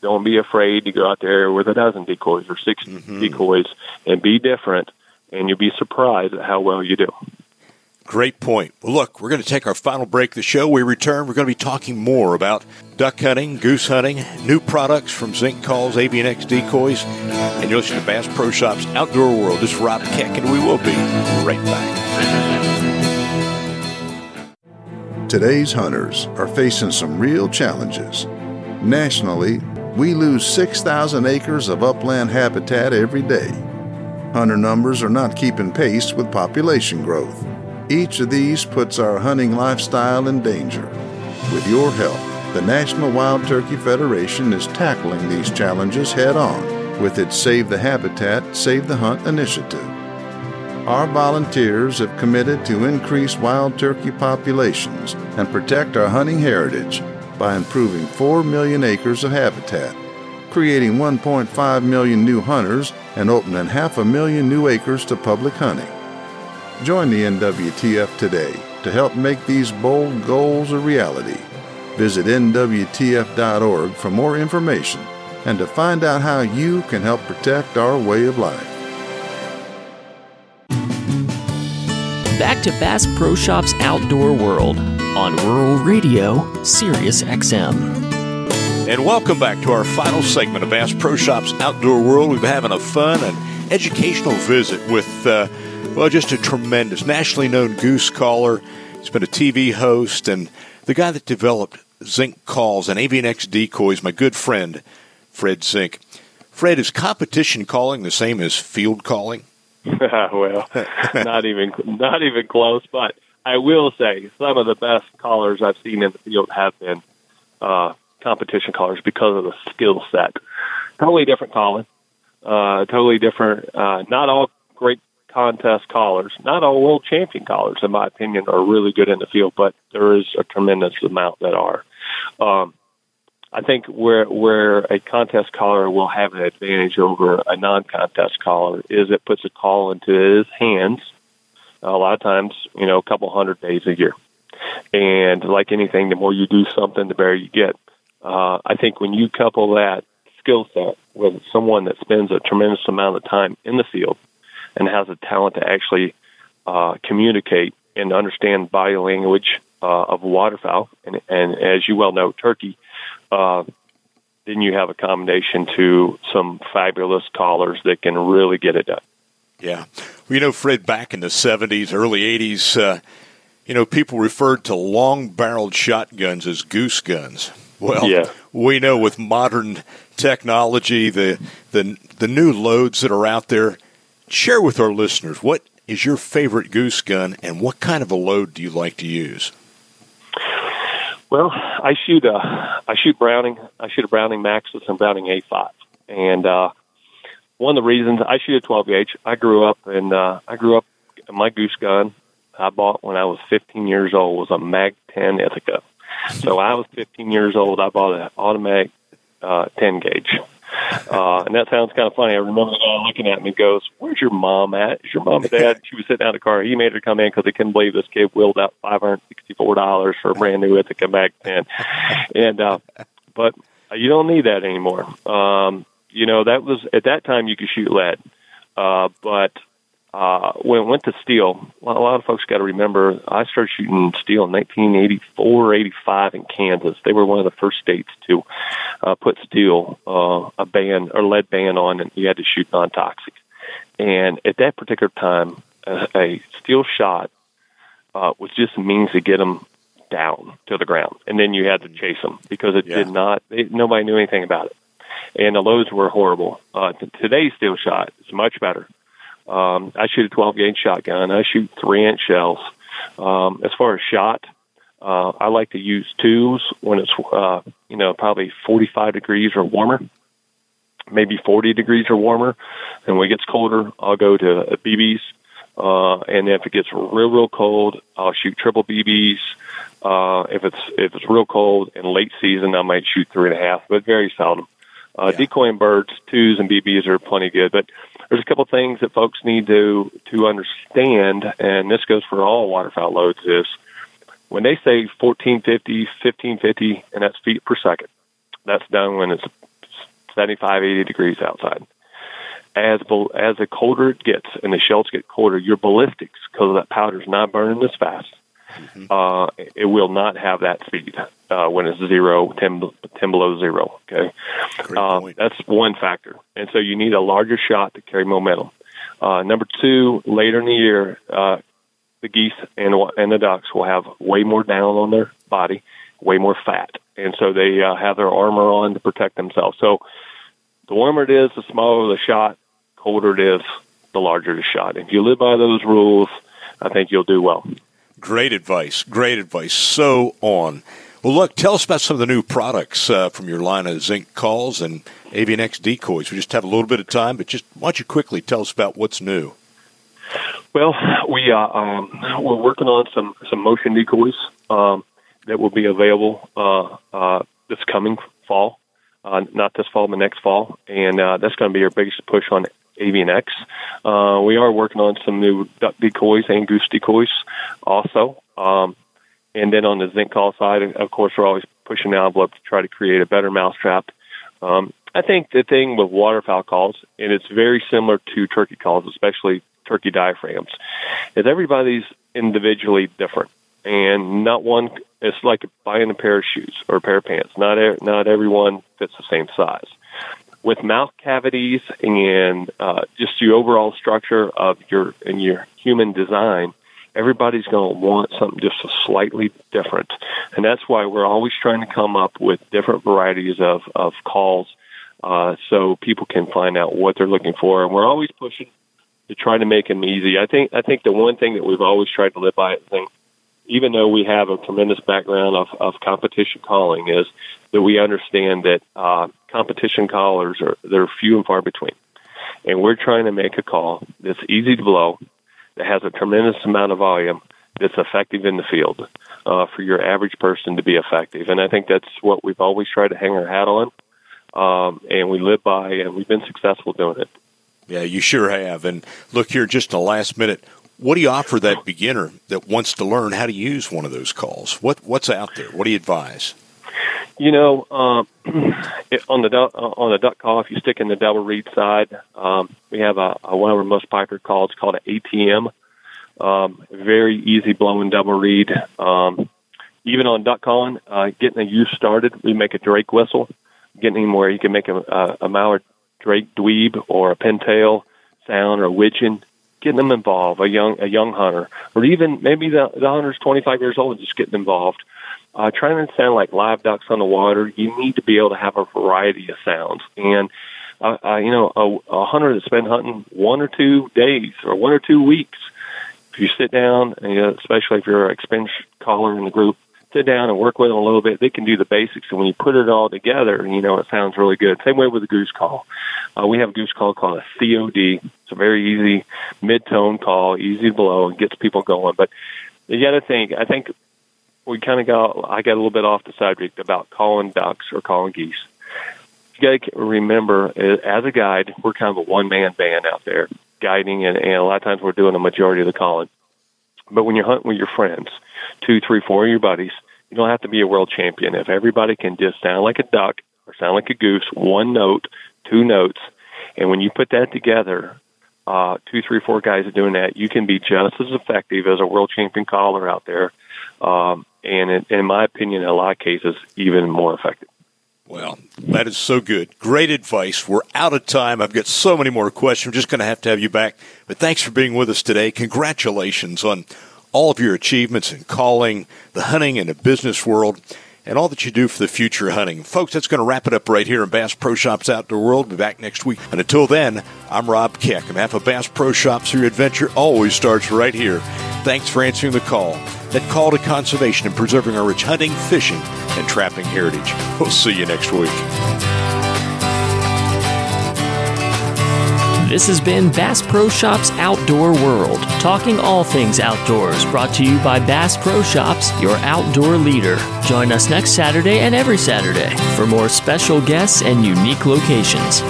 Don't be afraid to go out there with a dozen decoys or 6 mm-hmm. decoys and be different, and you'll be surprised at how well you do. Great point. Well, look, we're going to take our final break of the show. We return. We're going to be talking more about duck hunting, goose hunting, new products from Zink Calls, Avian-X decoys, and you're listening to Bass Pro Shops Outdoor World. This is Rob Keck, and we will be right back. Today's hunters are facing some real challenges. Nationally, we lose 6,000 acres of upland habitat every day. Hunter numbers are not keeping pace with population growth. Each of these puts our hunting lifestyle in danger. With your help, the National Wild Turkey Federation is tackling these challenges head on with its Save the Habitat, Save the Hunt initiative. Our volunteers have committed to increase wild turkey populations and protect our hunting heritage by improving 4 million acres of habitat, creating 1.5 million new hunters, and opening half a million new acres to public hunting. Join the NWTF today to help make these bold goals a reality. Visit NWTF.org for more information and to find out how you can help protect our way of life. Back to Bass Pro Shops Outdoor World on Rural Radio, Sirius XM. And welcome back to our final segment of Bass Pro Shops Outdoor World. We've been having a fun and educational visit with, uh, well, just a tremendous nationally known goose caller. He's been a TV host and the guy that developed Zink calls and Avian-X decoys, my good friend, Fred Zink. Fred, is competition calling the same as field calling? well, not even not even close. But I will say some of the best callers I've seen in the field have been uh, competition callers because of the skill set. Totally different calling. Uh, totally different. Uh, not all great contest callers, not all world champion callers, in my opinion, are really good in the field, but there is a tremendous amount that are. Um, I think where where a contest caller will have an advantage over a non-contest caller is it puts a call into his hands. A lot of times, you know, a couple hundred days a year, and like anything, the more you do something, the better you get. Uh, I think when you couple that skill set with someone that spends a tremendous amount of time in the field and has a talent to actually uh, communicate and understand body language uh, of waterfowl, and, and as you well know, turkey uh, then you have a combination to some fabulous callers that can really get it done. Yeah. Well, you know, Fred, back in the 70s, early 80s, uh, you know, people referred to long barreled shotguns as goose guns. Well, yeah. we know with modern technology, the, the, the new loads that are out there, share with our listeners what is your favorite goose gun and what kind of a load do you like to use? Well, I shoot a I shoot Browning. I shoot a Browning Maxus and Browning A5, and uh, one of the reasons I shoot a 12 gauge. I grew up and uh, I grew up. My goose gun I bought when I was 15 years old was a Mag 10 Ithaca. So I was 15 years old. I bought an automatic uh, 10 gauge, uh, and that sounds kind of funny. I remember the guy looking at me goes, Where's your mom at? Is your mom and dad? She was sitting out in the car. He made her come in because he couldn't believe this kid wheeled out $564 for a brand new Ithaca Mag 10. And, uh, but you don't need that anymore. Um, you know, that was, at that time you could shoot lead. Uh, but uh, when it went to steel, a lot of folks got to remember I started shooting steel in 1984, 85 in Kansas. They were one of the first states to uh, put steel, uh, a ban or lead ban on, and you had to shoot non-toxic. And at that particular time, a, a steel shot uh, was just a means to get them down to the ground, and then you had to chase them because it yeah. did not. It, nobody knew anything about it, and the loads were horrible. Uh, today's steel shot is much better um, I shoot a 12 gauge shotgun. I shoot three inch shells. Um, as far as shot, uh, I like to use twos when it's uh, you know probably 45 degrees or warmer, maybe 40 degrees or warmer. And when it gets colder, I'll go to BBs. Uh, and if it gets real, real cold, I'll shoot triple BBs. Uh, if it's if it's real cold in late season, I might shoot three and a half, but very seldom. Uh, yeah. Decoying birds, twos and BBs are plenty good, but there's a couple things that folks need to to understand, and this goes for all waterfowl loads. Is when they say 1450, 1550, and that's feet per second. That's done when it's 75, 80 degrees outside. As as the colder it gets and the shells get colder, your ballistics, because that powder's not burning as fast, mm-hmm. uh, it will not have that speed uh, when it's zero, 10, 10 below zero. Okay, uh, that's one factor, and so you need a larger shot to carry momentum. Uh, number two, later in the year, uh, the geese and and the ducks will have way more down on their body, way more fat, and so they uh, have their armor on to protect themselves. So the warmer it is, the smaller the shot, colder it is, the larger the shot. If you live by those rules, I think you'll do well. Great advice. Great advice. So on. Well, look, tell us about some of the new products uh, from your line of Zink calls and Avian-X decoys. We just have a little bit of time, but just why don't you quickly tell us about what's new? Well, we uh, um, we're working on some some motion decoys um, that will be available uh, uh this coming fall, uh, not this fall, but next fall, and that's going to be our biggest push on Avian X. Uh, we are working on some new duck decoys and goose decoys also. Um, and then on the Zink call side, of course, we're always pushing the envelope to try to create a better mousetrap. Um, I think the thing with waterfowl calls, and it's very similar to turkey calls, especially turkey diaphragms, is everybody's individually different, and not one. It's like buying a pair of shoes or a pair of pants. Not not everyone fits the same size. With mouth cavities and uh, just the overall structure of your and your human design, everybody's going to want something just slightly different. And that's why we're always trying to come up with different varieties of, of calls uh, so people can find out what they're looking for. And we're always pushing to try to make them easy. I think I think the one thing that we've always tried to live by, I think, even though we have a tremendous background of, of competition calling, is that we understand that uh, competition callers are they're few and far between, and we're trying to make a call that's easy to blow, that has a tremendous amount of volume, that's effective in the field uh, for your average person to be effective. And I think that's what we've always tried to hang our hat on, um, and we live by, and we've been successful doing it. Yeah, you sure have. And look here, just a last minute. What do you offer that beginner that wants to learn how to use one of those calls? What what's out there? What do you advise? You know, um, on the on the duck call, if you stick in the double reed side, um, we have a, a, one of our most popular calls called an ATM. Um, very easy blowing double reed. Um, even on duck calling, uh, getting a use started, we make a drake whistle. Getting him where you can make a, a, a mallard drake dweeb or a pintail sound or a widgeon, getting them involved, a young a young hunter, or even maybe the the hunter's 25 years old and just getting involved. Uh, trying to sound like live ducks on the water, you need to be able to have a variety of sounds. And uh, uh, you know, a, a hunter that's been hunting one or two days or one or two weeks, if you sit down, and, you know, especially if you're an experienced caller in the group, sit down and work with them a little bit, they can do the basics. And when you put it all together, you know, it sounds really good. Same way with the goose call. Uh, we have a goose call called a COD. It's a very easy mid-tone call, easy to blow, and gets people going. But you got to think, I think we kind of got, I got a little bit off the subject about calling ducks or calling geese. You got to remember, as a guide, we're kind of a one-man band out there guiding, and, and a lot of times we're doing a majority of the calling. But when you're hunting with your friends, two, three, four of your buddies, you don't have to be a world champion. If everybody can just sound like a duck or sound like a goose, one note, two notes, and when you put that together, uh, two, three, four guys are doing that, you can be just as effective as a world champion caller out there. Um, and in, in my opinion, in a lot of cases, even more effective. Well, that is so good. Great advice. We're out of time. I've got so many more questions. I'm just going to have to have you back. But thanks for being with us today. Congratulations on all of your achievements in calling, the hunting, and the business world, and all that you do for the future hunting. Folks, that's going to wrap it up right here in Bass Pro Shops Outdoor World. Be back next week. And until then, I'm Rob Keck. On behalf of Bass Pro Shops, your adventure always starts right here. Thanks for answering the call. That call to conservation and preserving our rich hunting, fishing, and trapping heritage. We'll see you next week. This has been Bass Pro Shops Outdoor World, talking all things outdoors, brought to you by Bass Pro Shops, your outdoor leader. Join us next Saturday and every Saturday for more special guests and unique locations.